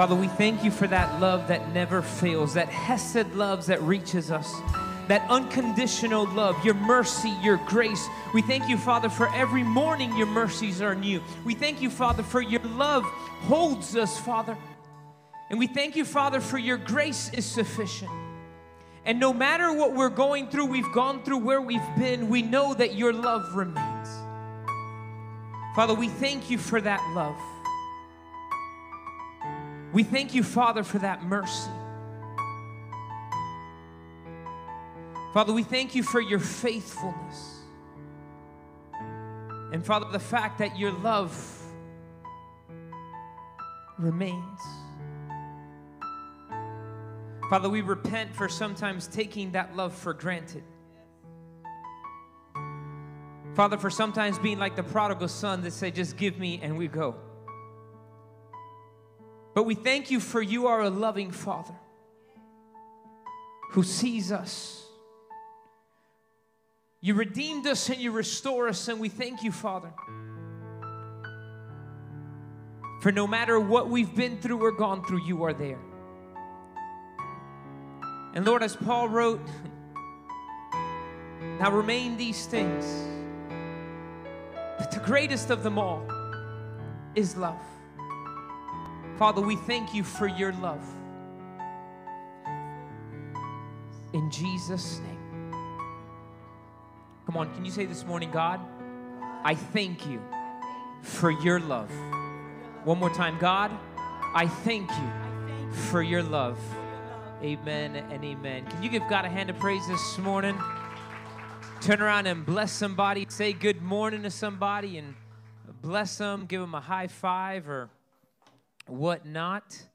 Father, we thank you for that love that never fails, that Hesed loves that reaches us, that unconditional love, your mercy, your grace. We thank you, Father, for every morning your mercies are new. We thank you, Father, for your love holds us, Father. And we thank you, Father, for your grace is sufficient. And no matter what we're going through, we've gone through where we've been, we know that your love remains. Father, we thank you for that love. We thank you, Father, for that mercy. Father, we thank you for your faithfulness. And Father, the fact that your love remains. Father, we repent for sometimes taking that love for granted. Father, for sometimes being like the prodigal son that say, just give me and we go. But we thank you for you are a loving Father who sees us. You redeemed us and you restore us, and we thank you, Father. For no matter what we've been through or gone through, you are there. And Lord, as Paul wrote, now remain these things. But the greatest of them all is love. Father, we thank you for your love. In Jesus' name. Come on, can you say this morning, God, I thank you for your love. One more time, God, I thank you for your love. Amen and amen. Can you give God a hand of praise this morning? Turn around and bless somebody. Say good morning to somebody and bless them. Give them a high five or whatnot.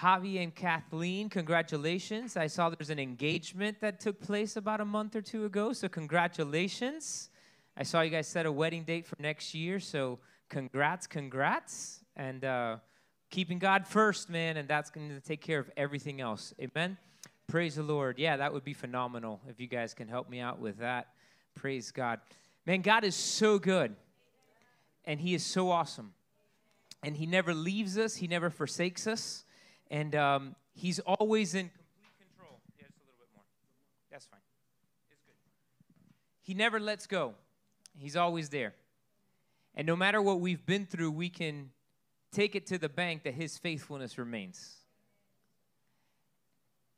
Javi and Kathleen, congratulations. I saw there's an engagement that took place about a month or two ago, so congratulations. I saw you guys set a wedding date for next year, so congrats, congrats. And uh, keeping God first, man, and that's going to take care of everything else. Amen. Praise the Lord. Yeah, that would be phenomenal if you guys can help me out with that. Praise God. Man, God is so good, and He is so awesome and He never leaves us, He never forsakes us, and um, He's always in complete control. Yeah, just a little bit more. That's fine. It's good. He never lets go, He's always there. And no matter what we've been through, we can take it to the bank that His faithfulness remains.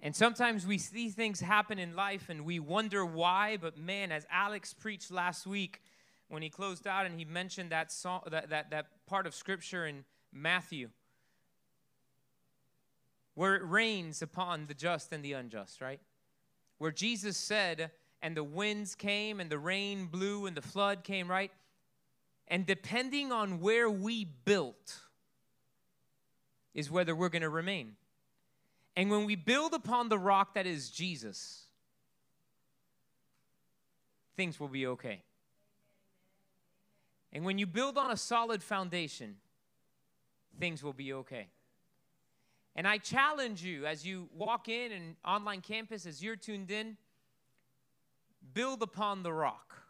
And sometimes we see things happen in life and we wonder why, but man, as Alex preached last week, when he closed out and he mentioned that, song, that, that, that part of scripture in Matthew where it rains upon the just and the unjust, right? Where Jesus said, and the winds came and the rain blew and the flood came, right? And depending on where we built is whether we're going to remain. And when we build upon the rock that is Jesus, things will be okay. And when you build on a solid foundation, things will be okay. And I challenge you as you walk in an online campus, as you're tuned in, build upon the rock,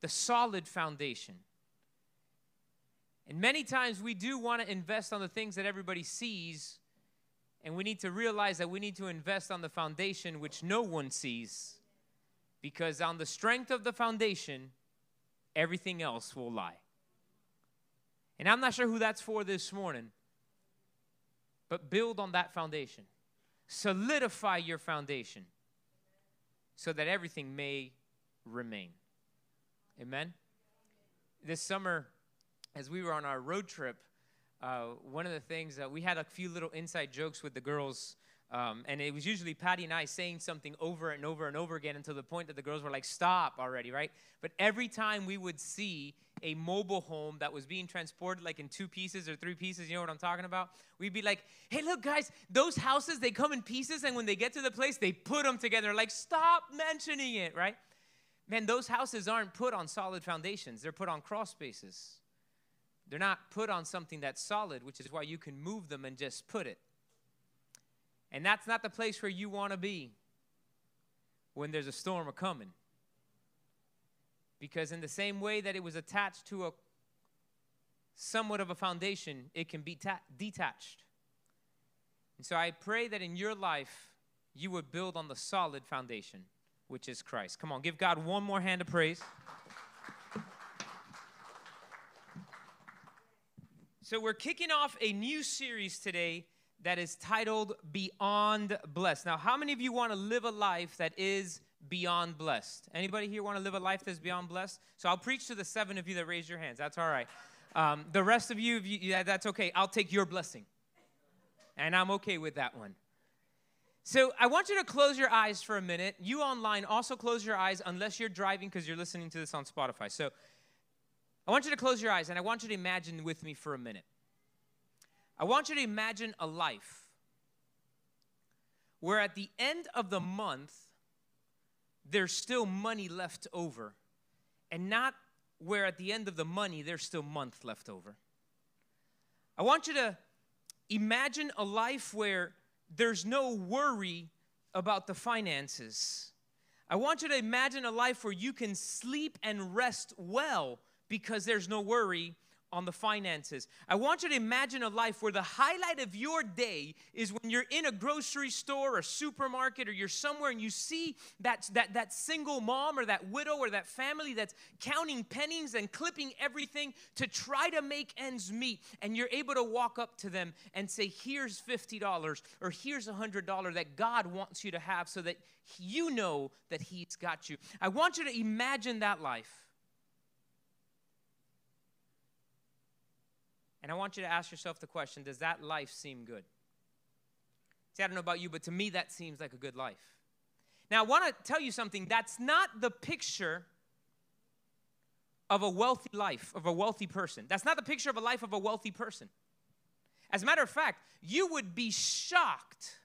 the solid foundation. And many times we do want to invest on the things that everybody sees, and we need to realize that we need to invest on the foundation which no one sees. Because on the strength of the foundation, everything else will lie. And I'm not sure who that's for this morning, but build on that foundation. Solidify your foundation so that everything may remain. Amen? This summer, as we were on our road trip, uh, one of the things that we had a few little inside jokes with the girls um, and it was usually Patty and I saying something over and over and over again until the point that the girls were like, stop already, right? But every time we would see a mobile home that was being transported like in two pieces or three pieces, you know what I'm talking about? We'd be like, hey, look, guys, those houses, they come in pieces, and when they get to the place, they put them together. Like, stop mentioning it, right? Man, those houses aren't put on solid foundations, they're put on cross spaces. They're not put on something that's solid, which is why you can move them and just put it. And that's not the place where you want to be when there's a storm coming. Because, in the same way that it was attached to a somewhat of a foundation, it can be ta- detached. And so I pray that in your life, you would build on the solid foundation, which is Christ. Come on, give God one more hand of praise. So, we're kicking off a new series today that is titled Beyond Blessed. Now, how many of you want to live a life that is beyond blessed? Anybody here want to live a life that's beyond blessed? So, I'll preach to the seven of you that raise your hands. That's all right. Um, the rest of you, you, yeah, that's okay. I'll take your blessing. And I'm okay with that one. So I want you to close your eyes for a minute. You online also close your eyes unless you're driving because you're listening to this on Spotify. So I want you to close your eyes and I want you to imagine with me for a minute. I want you to imagine a life where at the end of the month, there's still money left over, and not where at the end of the money, there's still month left over. I want you to imagine a life where there's no worry about the finances. I want you to imagine a life where you can sleep and rest well because there's no worry on the finances. I want you to imagine a life where the highlight of your day is when you're in a grocery store or supermarket or you're somewhere and you see that, that, that single mom or that widow or that family that's counting pennies and clipping everything to try to make ends meet. And you're able to walk up to them and say, Here's $50 or here's $100 that God wants you to have so that you know that He's got you. I want you to imagine that life. And I want you to ask yourself the question Does that life seem good? See, I don't know about you, but to me, that seems like a good life. Now, I want to tell you something that's not the picture of a wealthy life, of a wealthy person. That's not the picture of a life of a wealthy person. As a matter of fact, you would be shocked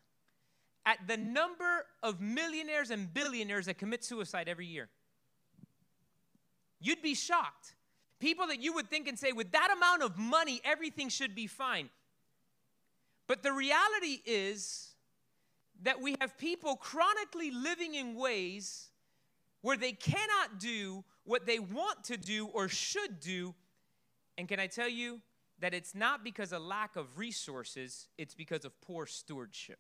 at the number of millionaires and billionaires that commit suicide every year. You'd be shocked. People that you would think and say, with that amount of money, everything should be fine. But the reality is that we have people chronically living in ways where they cannot do what they want to do or should do. And can I tell you that it's not because of lack of resources, it's because of poor stewardship.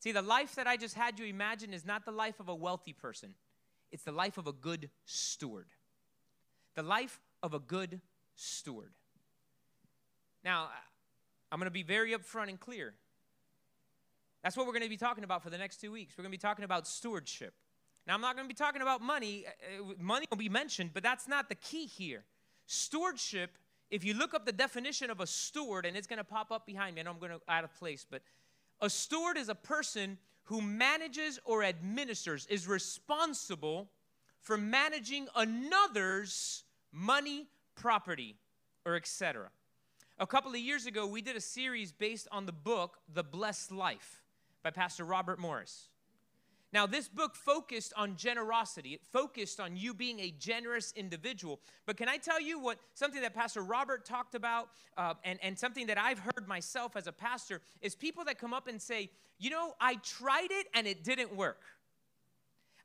See, the life that I just had you imagine is not the life of a wealthy person, it's the life of a good steward the life of a good steward. Now, I'm going to be very upfront and clear. That's what we're going to be talking about for the next two weeks. We're going to be talking about stewardship. Now, I'm not going to be talking about money. Uh, uh, money will be mentioned, but that's not the key here. Stewardship, if you look up the definition of a steward, and it's going to pop up behind me, know I'm going to out of place, but a steward is a person who manages or administers, is responsible for managing another's money, property, or etc. A couple of years ago, we did a series based on the book The Blessed Life by Pastor Robert Morris. Now, this book focused on generosity. It focused on you being a generous individual. But can I tell you what something that Pastor Robert talked about, uh, and, and something that I've heard myself as a pastor, is people that come up and say, You know, I tried it and it didn't work.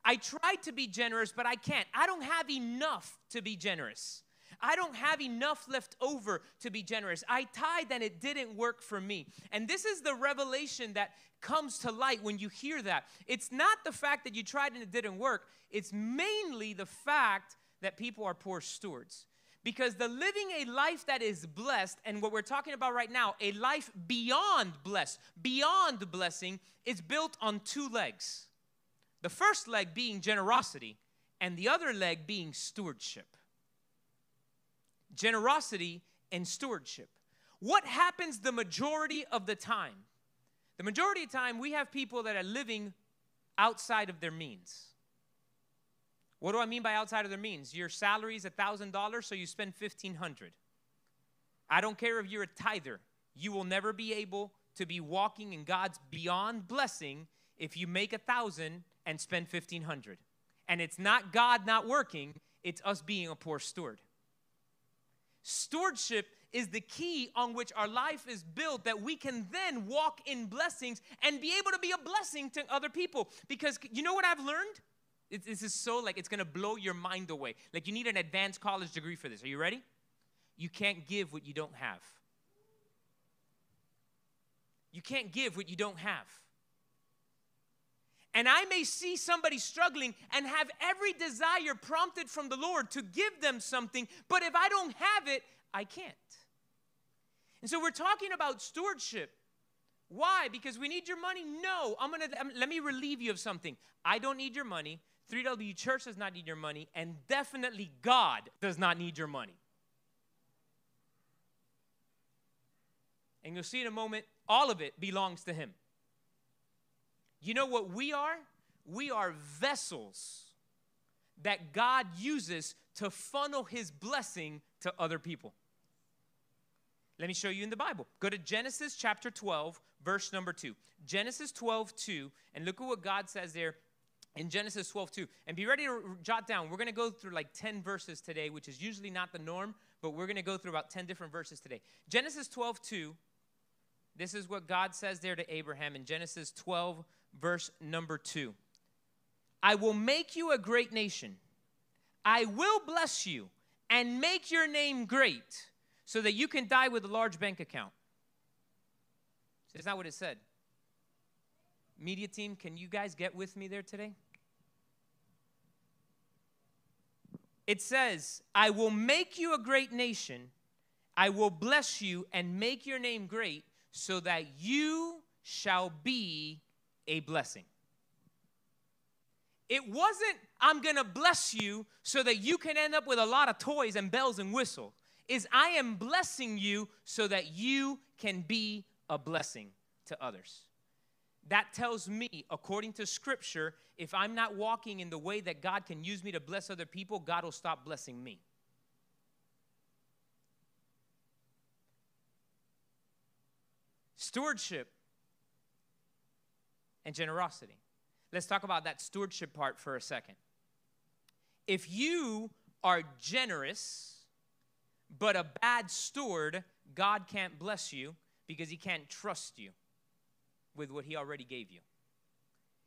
I tried to be generous, but I can't. I don't have enough to be generous. I don't have enough left over to be generous. I tithed and it didn't work for me. And this is the revelation that comes to light when you hear that. It's not the fact that you tried and it didn't work, it's mainly the fact that people are poor stewards. Because the living a life that is blessed, and what we're talking about right now, a life beyond blessed, beyond blessing, is built on two legs. The first leg being generosity, and the other leg being stewardship. Generosity and stewardship. What happens the majority of the time? The majority of the time, we have people that are living outside of their means. What do I mean by outside of their means? Your salary is $1,000, so you spend 1500 I don't care if you're a tither, you will never be able to be walking in God's beyond blessing if you make a thousand and spend 1500 and it's not god not working it's us being a poor steward. Stewardship is the key on which our life is built that we can then walk in blessings and be able to be a blessing to other people. Because you know what i've learned? This is so like it's gonna blow your mind away. Like you need an advanced college degree for this. Are you ready? You can't give what you don't have. You can't give what you don't have. And I may see somebody struggling and have every desire prompted from the Lord to give them something, but if I don't have it, I can't. And so we're talking about stewardship. Why? Because we need your money? No. I'm gonna um, let me relieve you of something. I don't need your money. 3W Church does not need your money, and definitely God does not need your money. And you'll see in a moment, all of it belongs to Him. You know what we are? We are vessels that God uses to funnel His blessing to other people. Let me show you in the Bible. Go to Genesis chapter 12, verse number 2. Genesis 12, 2, and look at what God says there in Genesis 12, 2. And be ready to jot down. We're going to go through like 10 verses today, which is usually not the norm, but we're going to go through about 10 different verses today. Genesis 12, 2. This is what God says there to Abraham in Genesis 12, verse number 2. I will make you a great nation. I will bless you and make your name great so that you can die with a large bank account. That's not what it said? Media team, can you guys get with me there today? It says, I will make you a great nation. I will bless you and make your name great so that you shall be a blessing. It wasn't, I'm gonna bless you so that you can end up with a lot of toys and bells and whistles. Is I am blessing you so that you can be a blessing to others. That tells me, according to scripture, if I'm not walking in the way that God can use me to bless other people, God will stop blessing me. Stewardship and generosity. Let's talk about that stewardship part for a second. If you are generous, but a bad steward, God can't bless you because he can't trust you with what he already gave you.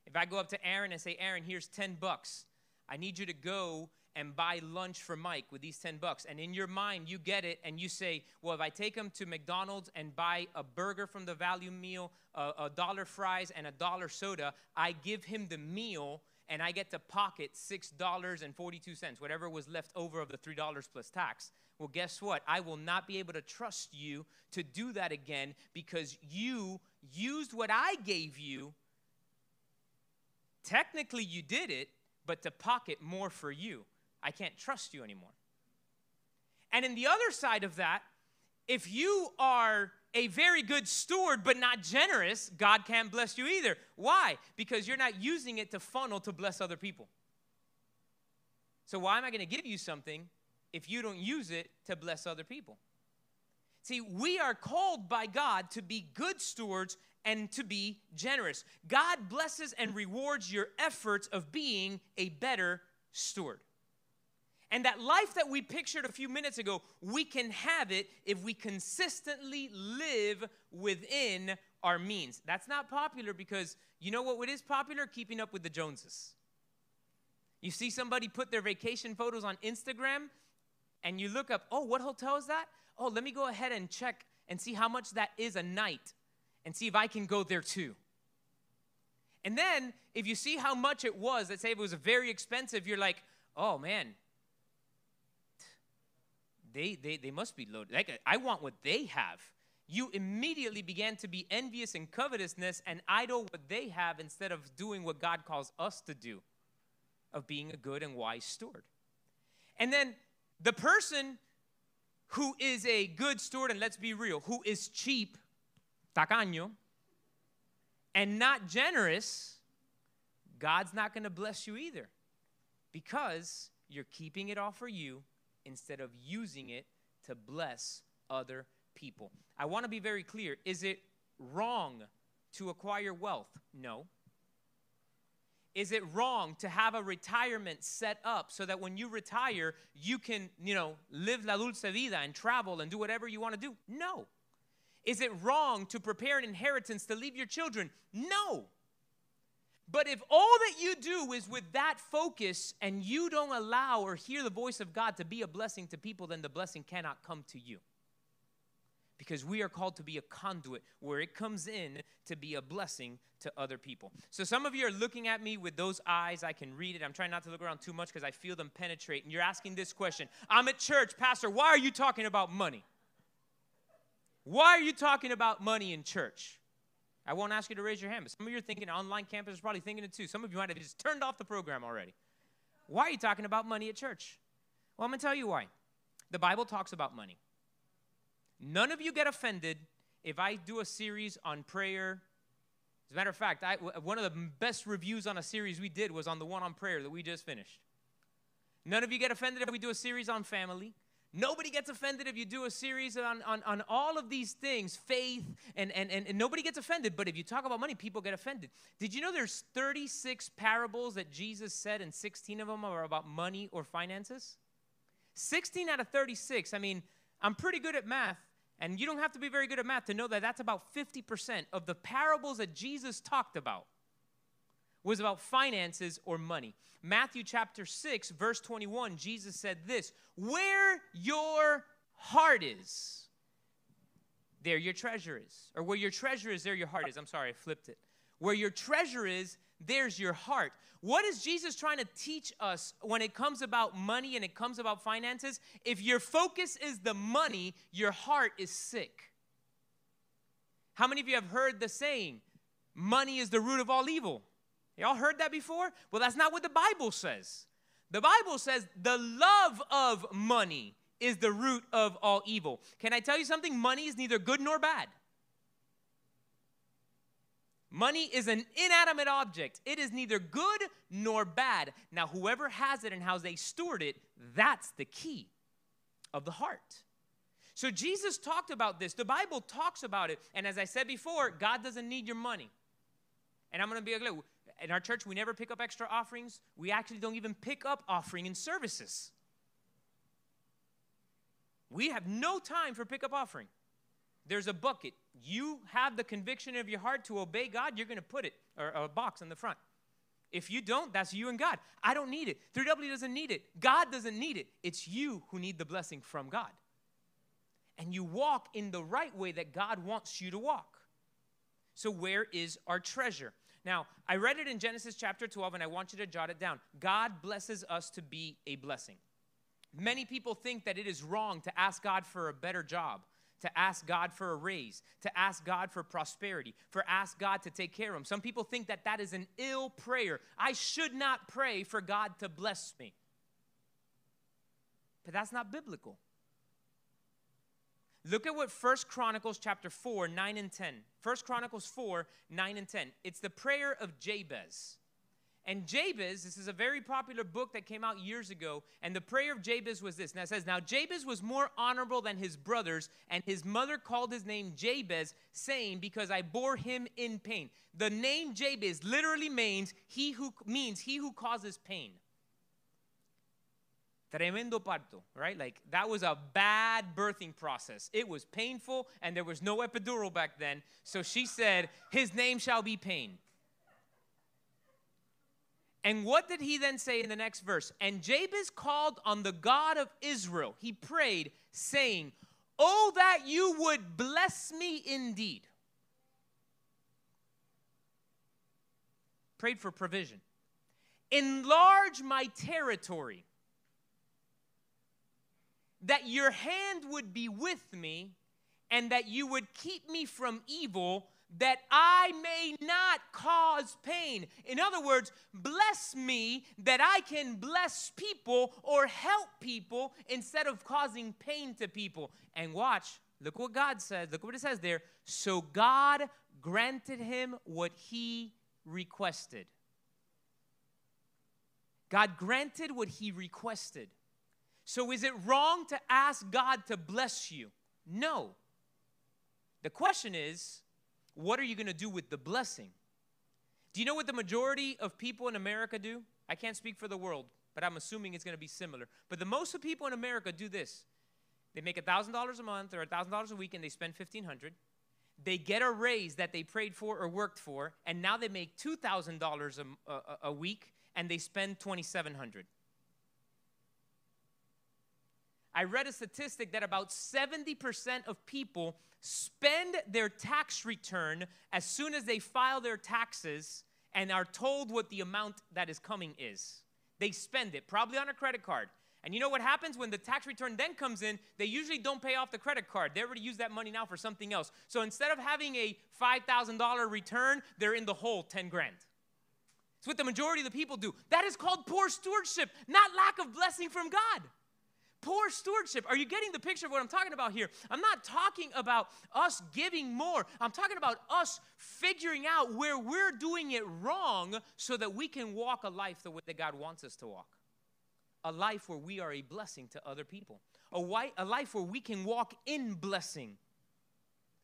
If I go up to Aaron and say, Aaron, here's 10 bucks. I need you to go and buy lunch for Mike with these 10 bucks. And in your mind, you get it and you say, well, if I take him to McDonald's and buy a burger from the value meal, a, dollar fries, and a dollar soda, I give him the meal and I get to pocket $6.42, whatever was left over of the $3 plus tax. Well, guess what? I will not be able to trust you to do that again because you used what I gave you. Technically, you did it, but to pocket more for you. I can't trust you anymore. And in the other side of that, if you are a very good steward but not generous, God can't bless you either. Why? Because you're not using it to funnel to bless other people. So, why am I going to give you something if you don't use it to bless other people? See, we are called by God to be good stewards and to be generous. God blesses and rewards your efforts of being a better steward. And that life that we pictured a few minutes ago, we can have it if we consistently live within our means. That's not popular because you know what is popular? Keeping up with the Joneses. You see somebody put their vacation photos on Instagram and you look up, oh, what hotel is that? Oh, let me go ahead and check and see how much that is a night and see if I can go there too. And then if you see how much it was, let's say it was very expensive, you're like, oh man, they, they, they must be loaded. Like, I want what they have. You immediately began to be envious and covetousness and idol what they have instead of doing what God calls us to do, of being a good and wise steward. And then the person who is a good steward, and let's be real, who is cheap, tacaño, and not generous, God's not going to bless you either because you're keeping it all for you instead of using it to bless other people. I want to be very clear. Is it wrong to acquire wealth? No. Is it wrong to have a retirement set up so that when you retire, you can, you know, live la dulce vida and travel and do whatever you want to do? No. Is it wrong to prepare an inheritance to leave your children? No. But if all that you do is with that focus and you don't allow or hear the voice of God to be a blessing to people, then the blessing cannot come to you. Because we are called to be a conduit where it comes in to be a blessing to other people. So some of you are looking at me with those eyes. I can read it. I'm trying not to look around too much because I feel them penetrate. And you're asking this question I'm at church, Pastor, why are you talking about money? Why are you talking about money in church? I won't ask you to raise your hand, but some of you are thinking, online campus is probably thinking it too. Some of you might have just turned off the program already. Why are you talking about money at church? Well, I'm going to tell you why. The Bible talks about money. None of you get offended if I do a series on prayer. As a matter of fact, I, one of the best reviews on a series we did was on the one on prayer that we just finished. None of you get offended if we do a series on family. Nobody gets offended if you do a series on, on, on all of these things, faith, and, and, and, and nobody gets offended. But if you talk about money, people get offended. Did you know there's 36 parables that Jesus said, and 16 of them are about money or finances? 16 out of 36. I mean, I'm pretty good at math, and you don't have to be very good at math to know that that's about 50% of the parables that Jesus talked about was about finances or money. Matthew chapter 6, verse 21, Jesus said this Where your heart is, there your treasure is. Or where your treasure is, there your heart is. I'm sorry, I flipped it. Where your treasure is, there's your heart. What is Jesus trying to teach us when it comes about money and it comes about finances? If your focus is the money, your heart is sick. How many of you have heard the saying, money is the root of all evil? Y'all heard that before? Well, that's not what the Bible says. The Bible says the love of money is the root of all evil. Can I tell you something? Money is neither good nor bad. Money is an inanimate object. It is neither good nor bad. Now, whoever has it and how they steward it, that's the key of the heart. So, Jesus talked about this. The Bible talks about it. And as I said before, God doesn't need your money. And I'm going to be like, in our church, we never pick up extra offerings. We actually don't even pick up offering in services. We have no time for pickup offering. There's a bucket. You have the conviction of your heart to obey God, you're going to put it, or a box in the front. If you don't, that's you and God. I don't need it. 3W doesn't need it. God doesn't need it. It's you who need the blessing from God. And you walk in the right way that God wants you to walk. So, where is our treasure? Now, I read it in Genesis chapter 12, and I want you to jot it down. God blesses us to be a blessing. Many people think that it is wrong to ask God for a better job to ask God for a raise, to ask God for prosperity, for ask God to take care of them. Some people think that that is an ill prayer. I should not pray for God to bless me. But that's not biblical. Look at what First Chronicles chapter 4, 9 and 10. First Chronicles 4, 9 and 10. It's the prayer of Jabez. And Jabez, this is a very popular book that came out years ago, and the prayer of Jabez was this. Now it says, Now Jabez was more honorable than his brothers, and his mother called his name Jabez, saying, Because I bore him in pain. The name Jabez literally means he who means he who causes pain. Tremendo parto, right? Like that was a bad birthing process. It was painful, and there was no epidural back then. So she said, His name shall be pain. And what did he then say in the next verse? And Jabez called on the God of Israel. He prayed, saying, Oh, that you would bless me indeed. Prayed for provision. Enlarge my territory, that your hand would be with me, and that you would keep me from evil that I may not cause pain. In other words, bless me that I can bless people or help people instead of causing pain to people. And watch, look what God says. Look what it says there. So God granted him what he requested. God granted what he requested. So is it wrong to ask God to bless you? No. The question is, what are you going to do with the blessing? Do you know what the majority of people in America do? I can't speak for the world, but I'm assuming it's going to be similar. But the most of people in America do this. They make $1,000 a month or $1,000 a week and they spend 1500 they get a raise that they prayed for or worked for, and now they make $2,000 a, a, a week and they spend 2700 I read a statistic that about 70% of people spend their tax return as soon as they file their taxes and are told what the amount that is coming is. They spend it, probably on a credit card. And you know what happens when the tax return then comes in? They usually don't pay off the credit card. They already use that money now for something else. So instead of having a $5,000 return, they're in the hole 10 grand. It's what the majority of the people do. That is called poor stewardship, not lack of blessing from God. Poor stewardship. Are you getting the picture of what I'm talking about here? I'm not talking about us giving more. I'm talking about us figuring out where we're doing it wrong so that we can walk a life the way that God wants us to walk a life where we are a blessing to other people, a, white, a life where we can walk in blessing.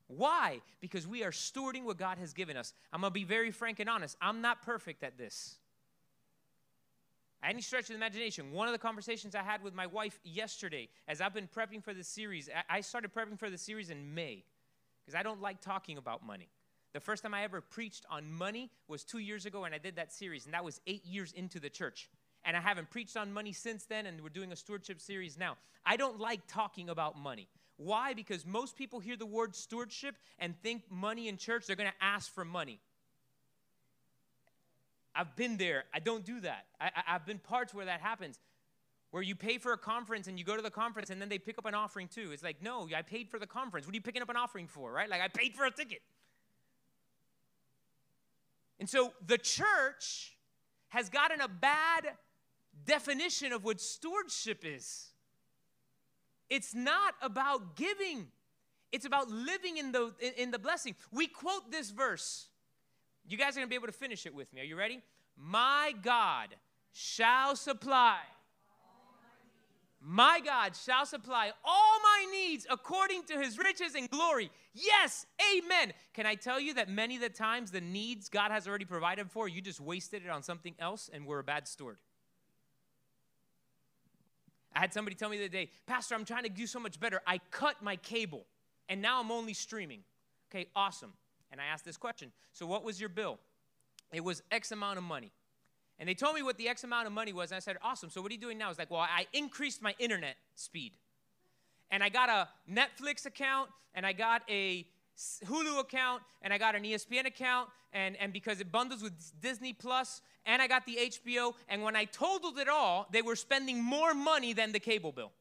Why? Because we are stewarding what God has given us. I'm going to be very frank and honest. I'm not perfect at this. Any stretch of imagination, one of the conversations I had with my wife yesterday, as I've been prepping for the series, I started prepping for the series in May because I don't like talking about money. The first time I ever preached on money was two years ago, and I did that series, and that was eight years into the church and I haven't preached on money since then, and we're doing a stewardship series now. I don't like talking about money. Why? Because most people hear the word stewardship and think money in church, they're going to ask for money. I've been there. I don't do that. I, have been parts where that happens, where you pay for a conference and you go to the conference and then they pick up an offering too. It's like, no, I paid for the conference. What are you picking up an offering for, right? Like, I paid for a ticket. And so the church has gotten a bad definition of what stewardship is. It's not about giving, it's about living in the, in, the blessing. We quote this verse. You guys are going to be able to finish it with me. Are you ready? My God shall supply. My God shall supply all my needs according to his riches and glory. Yes, amen. Can I tell you that many of the times the needs God has already provided for, you just wasted it on something else and were a bad steward? I had somebody tell me the other day, Pastor, I'm trying to do so much better. I cut my cable and now I'm only streaming. Okay, awesome. And I asked this question So, what was your bill? It was X amount of money. And they told me what the X amount of money was. And I said, Awesome. So, what are you doing now? It's like, Well, I increased my internet speed. And I got a Netflix account and I got a Hulu account and I got an ESPN account and, and because it bundles with Disney Plus and I got the HBO. And when I totaled it all, they were spending more money than the cable bill.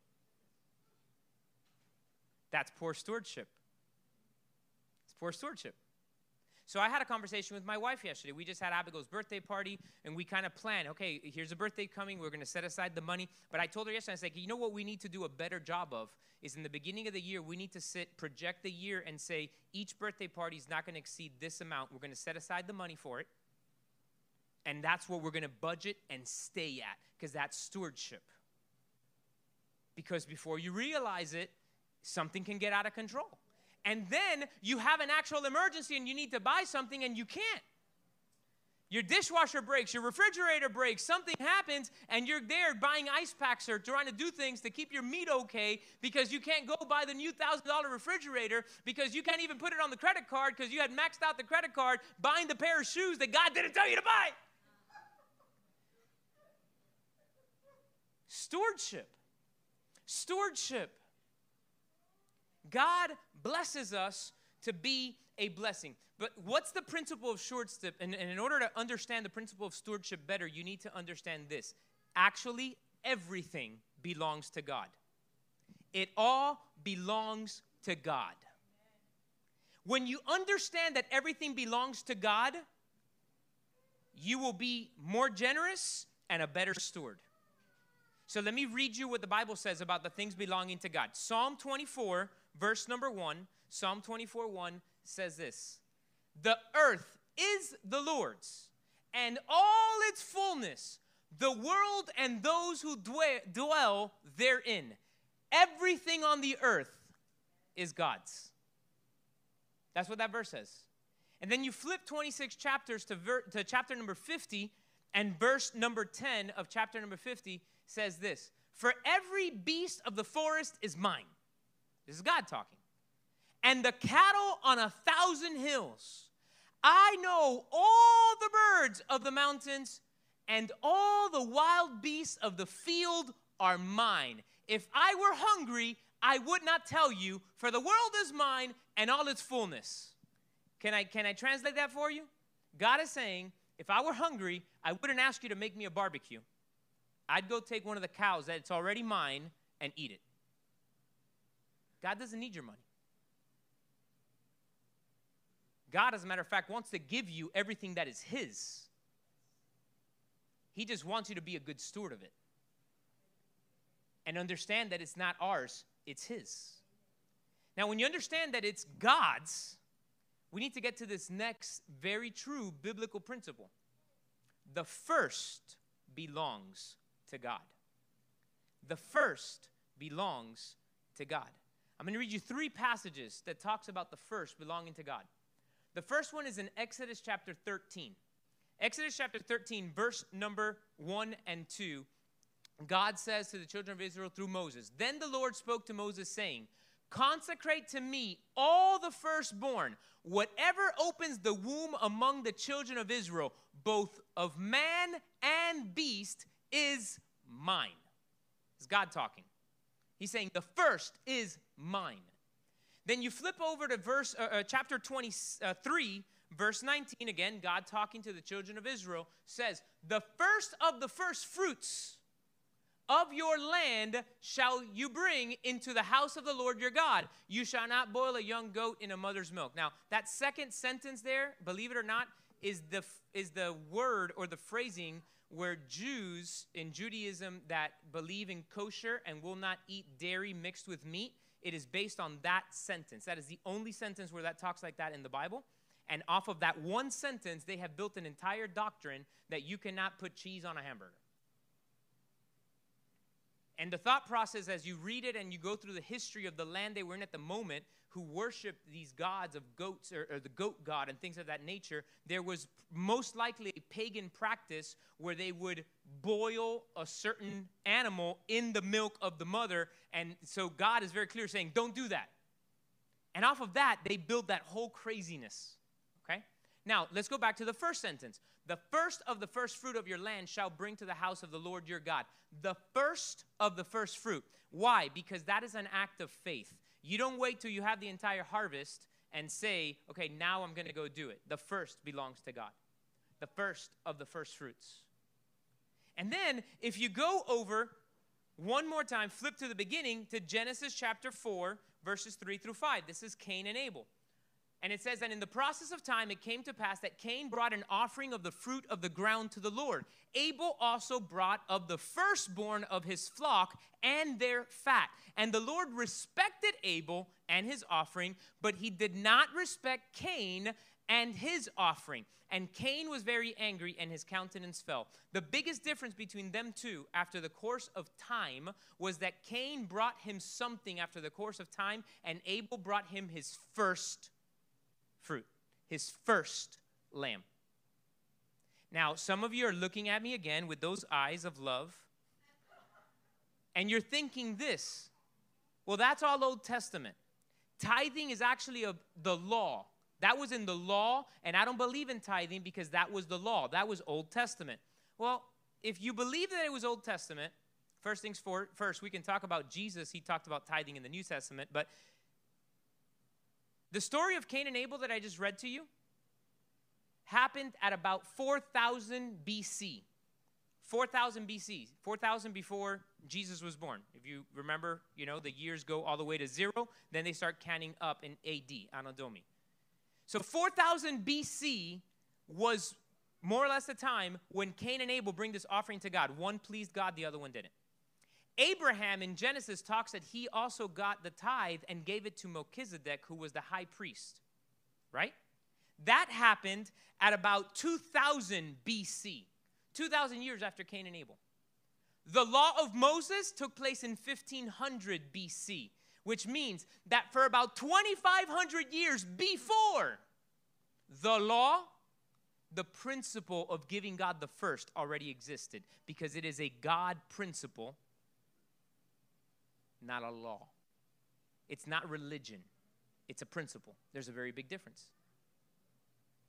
That's poor stewardship. It's poor stewardship. So I had a conversation with my wife yesterday. We just had Abigail's birthday party, and we kind of planned, okay, here's a birthday coming. We're going to set aside the money. But I told her yesterday, I like, you know what we need to do a better job of is in the beginning of the year, we need to sit, project the year, and say each birthday party is not going to exceed this amount. We're going to set aside the money for it. And that's what we're going to budget and stay at because that's stewardship. Because before you realize it, something can get out of control. And then you have an actual emergency and you need to buy something and you can't. Your dishwasher breaks, your refrigerator breaks, something happens, and you're there buying ice packs or trying to do things to keep your meat okay because you can't go buy the new $1,000 refrigerator because you can't even put it on the credit card because you had maxed out the credit card buying the pair of shoes that God didn't tell you to buy. Stewardship. Stewardship. God blesses us to be a blessing. But what's the principle of stewardship? And, and in order to understand the principle of stewardship better, you need to understand this. Actually, everything belongs to God. It all belongs to God. When you understand that everything belongs to God, you will be more generous and a better steward. So let me read you what the Bible says about the things belonging to God. Psalm 24, verse number 1, Psalm 24, 1 says this The earth is the Lord's, and all its fullness, the world and those who dwell therein. Everything on the earth is God's. That's what that verse says. And then you flip 26 chapters to, ver- to chapter number 50, and verse number 10 of chapter number 50 says this For every beast of the forest is mine. This is God talking. and the cattle on a thousand hills. I know all the birds of the mountains, and all the wild beasts of the field are mine. If I were hungry, I would not tell you, for the world is mine and all its fullness. Can I, can I translate that for you? God is saying, if I were hungry, I wouldn't ask you to make me a barbecue. I'd go take one of the cows that's already mine and eat it. God doesn't need your money. God, as a matter of fact, wants to give you everything that is His. He just wants you to be a good steward of it and understand that it's not ours, it's His. Now, when you understand that it's God's, we need to get to this next very true biblical principle. The first belongs to God. The first belongs to God. I'm going to read you three passages that talks about the first belonging to God. The first one is in Exodus chapter 13. Exodus chapter 13, verse number 1 and 2. God says to the children of Israel through Moses, Then the Lord spoke to Moses, saying, Consecrate to me all the firstborn, whatever opens the womb among the children of Israel, both of man and beast, is mine. It's God talking. He's saying, The first is mine. Then you flip over to verse uh, uh, chapter 23, verse 19 again, God talking to the children of Israel says, "The first of the first fruits of your land shall you bring into the house of the Lord your God. You shall not boil a young goat in a mother's milk." Now, that second sentence there, believe it or not, is the is the word or the phrasing where Jews in Judaism that believe in kosher and will not eat dairy mixed with meat it is based on that sentence. That is the only sentence where that talks like that in the Bible. And off of that one sentence, they have built an entire doctrine that you cannot put cheese on a hamburger. And the thought process, as you read it and you go through the history of the land they were in at the moment, who worshiped these gods of goats or, or, the goat god and things of that nature, there was most likely a pagan practice where they would boil a certain animal in the milk of the mother. And so God is very clear saying, don't do that. And off of that, they build that whole craziness. Now, let's go back to the first sentence. The first of the first fruit of your land shall bring to the house of the Lord your God. The first of the first fruit. Why? Because that is an act of faith. You don't wait till you have the entire harvest and say, okay, now I'm going to go do it. The first belongs to God, the first of the first fruits. And then if you go over one more time, flip to the beginning to Genesis chapter 4, verses 3 through 5. This is Cain and Abel. And it says that in the process of time, it came to pass that Cain brought an offering of the fruit of the ground to the Lord. Abel also brought of the firstborn of his flock and their fat. And the Lord respected Abel and his offering, but he did not respect Cain and his offering. And Cain was very angry, and his countenance fell. The biggest difference between them two after the course of time was that Cain brought him something after the course of time, and Abel brought him his first fruit, his first lamb. Now, some of you are looking at me again with those eyes of love, and you're thinking this well, that's all Old Testament. Tithing is actually a, the law. That was in the law, and I don't believe in tithing because that was the law. That was Old Testament. Well, if you believe that it was Old Testament, first things for, first, we can talk about Jesus. He talked about tithing in the New Testament, but the story of Cain and Abel that I just read to you happened at about 4000 BC. 4000 BC, 4000 before Jesus was born. If you remember, you know, the years go all the way to zero, then they start counting up in AD, Anno Domini. So 4000 BC was more or less the time when Cain and Abel bring this offering to God. One pleased God, the other one didn't. Abraham in Genesis talks that he also got the tithe and gave it to Melchizedek, who was the high priest, right? That happened at about 2000 BC, 2000 years after Cain and Abel. The law of Moses took place in 1500 BC, which means that for about 2,500 years before the law, the principle of giving God the first already existed because it is a God principle not a law. It's not religion, It's a principle. There's a very big difference.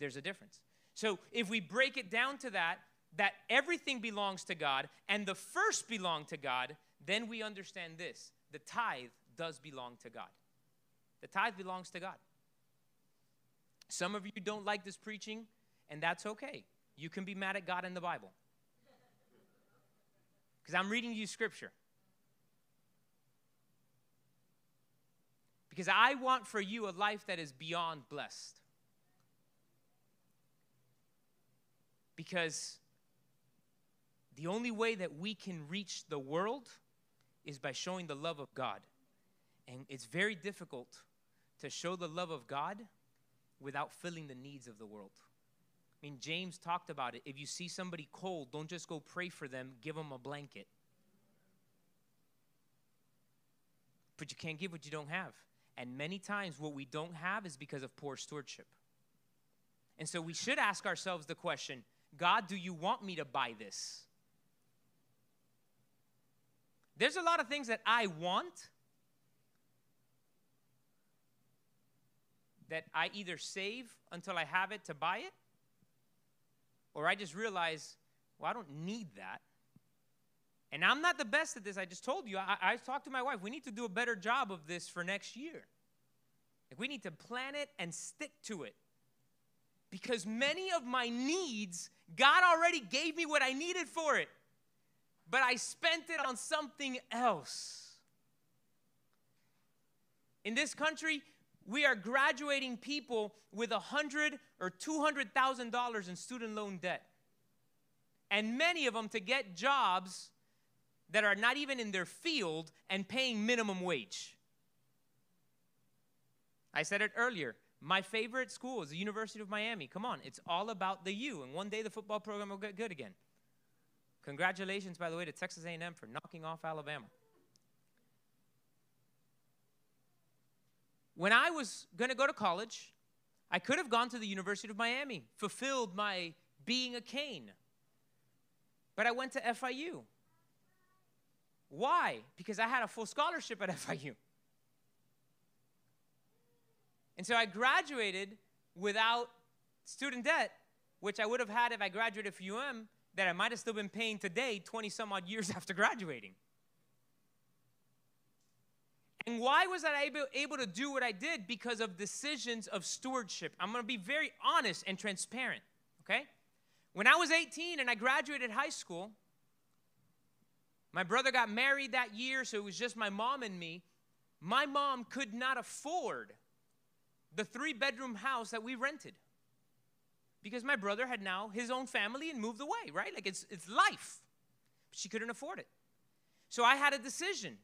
There's a difference. So if we break it down to that, that everything belongs to God and the first belong to God, then we understand this the tithe does belong to God. The tithe belongs to God. Some of you don't like this preaching, and that's okay. You can be mad at God in the Bible. Because I'm reading you scripture. Because I want for you a life that is beyond blessed. Because the only way that we can reach the world is by showing the love of God. And it's very difficult to show the love of God without filling the needs of the world. I mean, James talked about it. If you see somebody cold, don't just go pray for them, give them a blanket. But you can't give what you don't have. And many times, what we don't have is because of poor stewardship. And so we should ask ourselves the question God, do you want me to buy this? There's a lot of things that I want that I either save until I have it to buy it, or I just realize, well, I don't need that. And I'm not the best at this. I just told you. I, I talked to my wife. We need to do a better job of this for next year. Like we need to plan it and stick to it. Because many of my needs, God already gave me what I needed for it but I spent it on something else. In this country, we are graduating people with a hundred or two hundred thousand dollars in student loan debt, and many of them to get jobs that are not even in their field and paying minimum wage. I said it earlier. My favorite school is the University of Miami. Come on, it's all about the U, and one day the football program will get good again. Congratulations, by the way, to Texas A&M for knocking off Alabama. When I was going to go to college, I could have gone to the University of Miami, fulfilled my being a Cane. But I went to FIU. Why? Because I had a full scholarship at FIU. And so I graduated without student debt, which I would have had if I graduated from UM, that I might have still been paying today, 20 some odd years after graduating. And why was I able, able to do what I did? Because of decisions of stewardship. I'm going to be very honest and transparent, okay? When I was 18 and I graduated high school, my brother got married that year, so it was just my mom and me. My mom could not afford the three bedroom house that we rented because my brother had now his own family and moved away, right? Like it's, it's life. She couldn't afford it. So I had a decision.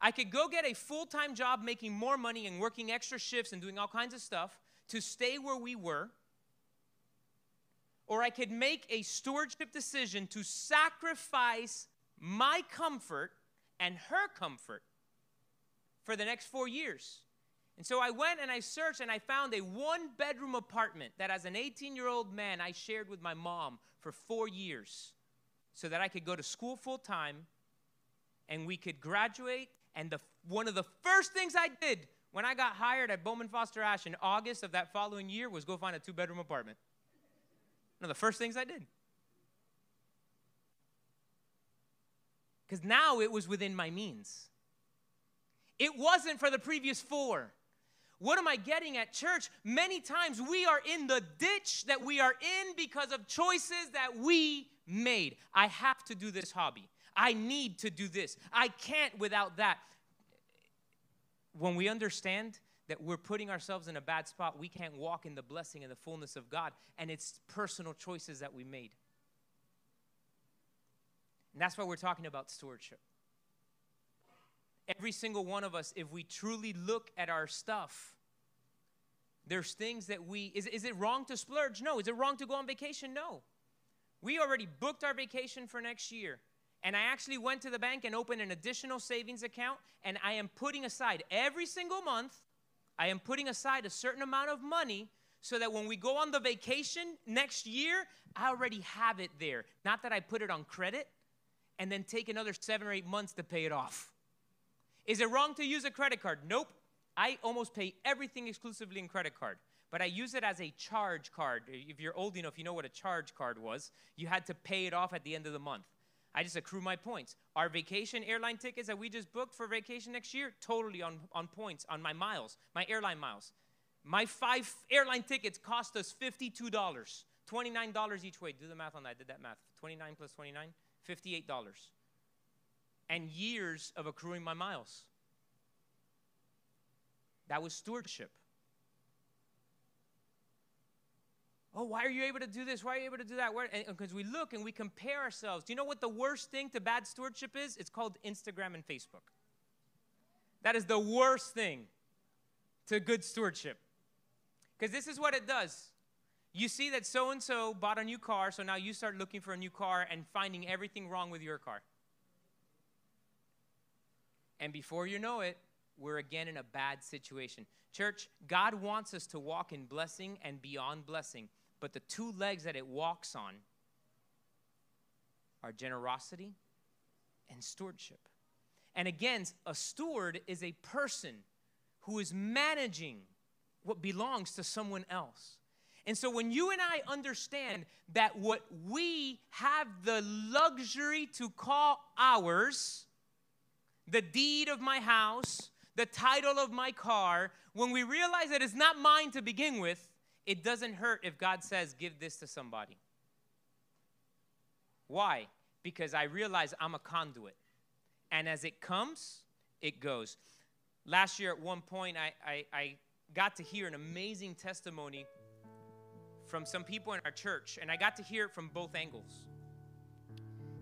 I could go get a full time job making more money and working extra shifts and doing all kinds of stuff to stay where we were. Or I could make a stewardship decision to sacrifice my comfort and her comfort for the next four years. And so I went and I searched and I found a one bedroom apartment that, as an 18 year old man, I shared with my mom for four years so that I could go to school full time and we could graduate. And the, one of the first things I did when I got hired at Bowman Foster Ash in August of that following year was go find a two bedroom apartment. One of the first things I did. Because now it was within my means. It wasn't for the previous four. What am I getting at, church? Many times we are in the ditch that we are in because of choices that we made. I have to do this hobby. I need to do this. I can't without that. When we understand that we're putting ourselves in a bad spot, we can't walk in the blessing and the fullness of God, and it's personal choices that we made. And that's why we're talking about stewardship every single one of us, if we truly look at our stuff, there's things that we, is, is it wrong to splurge? No. Is it wrong to go on vacation? No. We already booked our vacation for next year. And I actually went to the bank and opened an additional savings account. And I am putting aside every single month, I am putting aside a certain amount of money so that when we go on the vacation next year, I already have it there. Not that I put it on credit and then take another seven or eight months to pay it off. Is it wrong to use a credit card? Nope. I almost pay everything exclusively in credit card, but I use it as a charge card. If you're old enough, you know what a charge card was. You had to pay it off at the end of the month. I just accrue my points. Our vacation airline tickets that we just booked for vacation next year, totally on, on points, on my miles, my airline miles. My five airline tickets cost us $52, $29 each way. Do the math on that. I did that math. 29 plus 29, $58. And years of accruing my miles. That was stewardship. Oh, why are you able to do this? Why are you able to do that? Because we look and we compare ourselves. Do you know what the worst thing to bad stewardship is? It's called Instagram and Facebook. That is the worst thing to good stewardship. Because this is what it does. You see that so and so bought a new car, so now you start looking for a new car and finding everything wrong with your car. And before you know it, we're again in a bad situation. Church, God wants us to walk in blessing and beyond blessing, but the two legs that it walks on are generosity and stewardship. And again, a steward is a person who is managing what belongs to someone else. And so when you and I understand that what we have the luxury to call ours, the deed of my house, the title of my car, when we realize that it's not mine to begin with, it doesn't hurt if God says, give this to somebody. Why? Because I realize I'm a conduit. And as it comes, it goes. Last year, at one point, I, I, I got to hear an amazing testimony from some people in our church, and I got to hear it from both angles.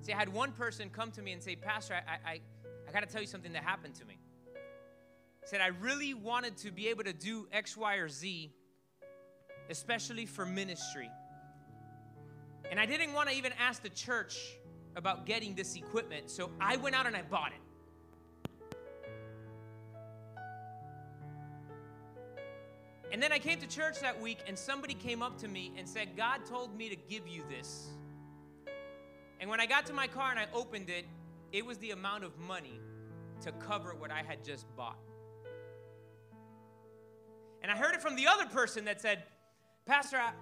See, I had one person come to me and say, Pastor, I, I, I got to tell you something that happened to me. He said, I really wanted to be able to do X, Y, or Z, especially for ministry. And I didn't want to even ask the church about getting this equipment, so I went out and I bought it. And then I came to church that week, and somebody came up to me and said, God told me to give you this. And when I got to my car and I opened it, it was the amount of money to cover what I had just bought. And I heard it from the other person that said, Pastor, I,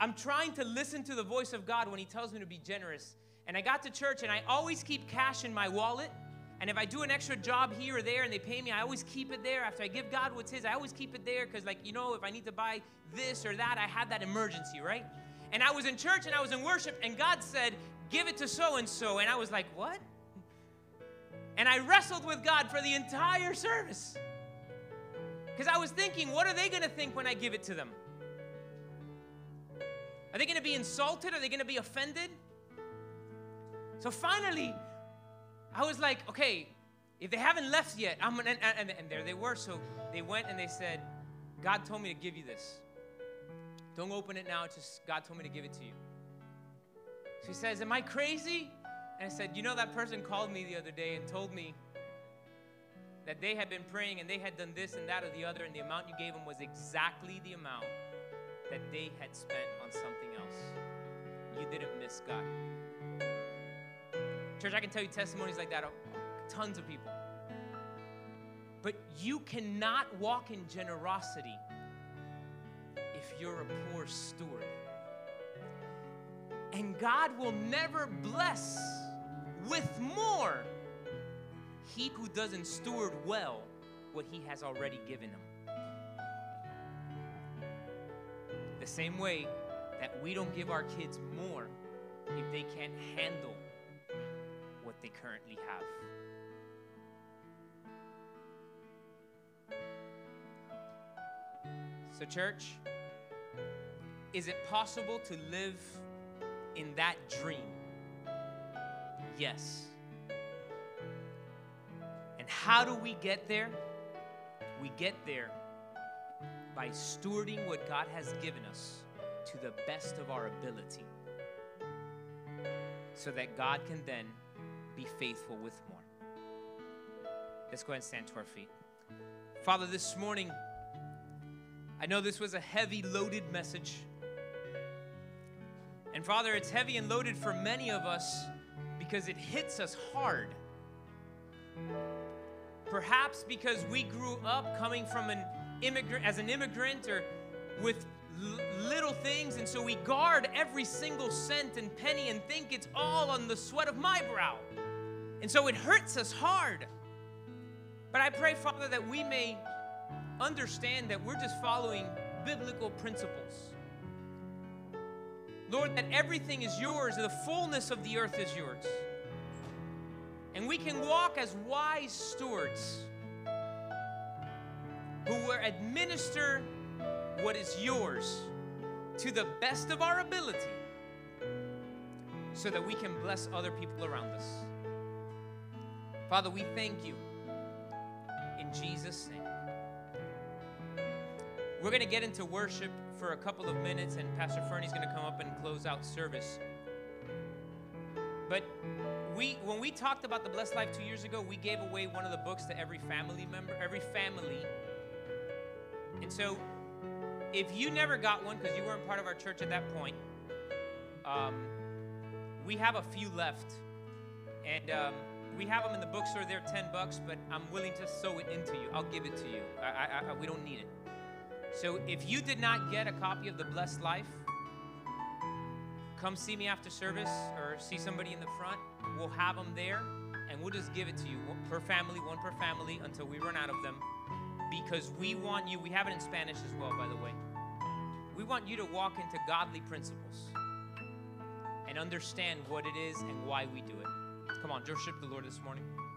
I'm trying to listen to the voice of God when He tells me to be generous. And I got to church and I always keep cash in my wallet and if I do an extra job here or there and they pay me, I always keep it there. After I give God what's His, I always keep it there because, like, you know, if I need to buy this or that, I have that emergency, right? And I was in church and I was in worship, and God said, Give it to so and so. And I was like, What? And I wrestled with God for the entire service. Because I was thinking, What are they going to think when I give it to them? Are they going to be insulted? Are they going to be offended? So finally, I was like, okay, if they haven't left yet, I'm and, and, and there they were. So they went and they said, God told me to give you this. Don't open it now. Just God told me to give it to you. So he says, Am I crazy? And I said, You know, that person called me the other day and told me that they had been praying and they had done this and that or the other, and the amount you gave them was exactly the amount that they had spent on something else. You didn't miss God. Church, I can tell you testimonies like that of tons of people. But you cannot walk in generosity if you're a poor steward. And God will never bless with more he who doesn't steward well what he has already given him. The same way that we don't give our kids more if they can't handle what they currently have. So, church, is it possible to live in that dream? Yes. And how do we get there? We get there by stewarding what God has given us to the best of our ability so that God can then be faithful with more. Let's go ahead and stand to our feet. Father, this morning, I know this was a heavy, loaded message. And Father, it's heavy and loaded for many of us because it hits us hard. perhaps because we grew up coming from an immigrant as an immigrant or with little things and so we guard every single cent and penny and think it's all on the sweat of my brow. And so it hurts us hard. But I pray, Father, that we may understand that we're just following biblical principles. Lord, that everything is yours, the fullness of the earth is yours. And we can walk as wise stewards who will administer what is yours to the best of our ability so that we can bless other people around us. Father, we thank you in Jesus' name. We're going to get into worship for a couple of minutes, and Pastor Fernie's going to come up and close out service. But we, when we talked about the Blessed Life two years ago, we gave away one of the books to every family member, every family. And so, if you never got one because you weren't part of our church at that point, um, we have a few left, and um, we have them in the bookstore. They're ten bucks, but I'm willing to sow it into you. I'll give it to you. I, I, I, we don't need it. So if you did not get a copy of The Blessed Life, come see me after service or see somebody in the front. We'll have them there and we'll just give it to you per family, one per family until we run out of them because we want you, we have it in Spanish as well, by the way. We want you to walk into godly principles and understand what it is and why we do it. Come on, worship the Lord this morning.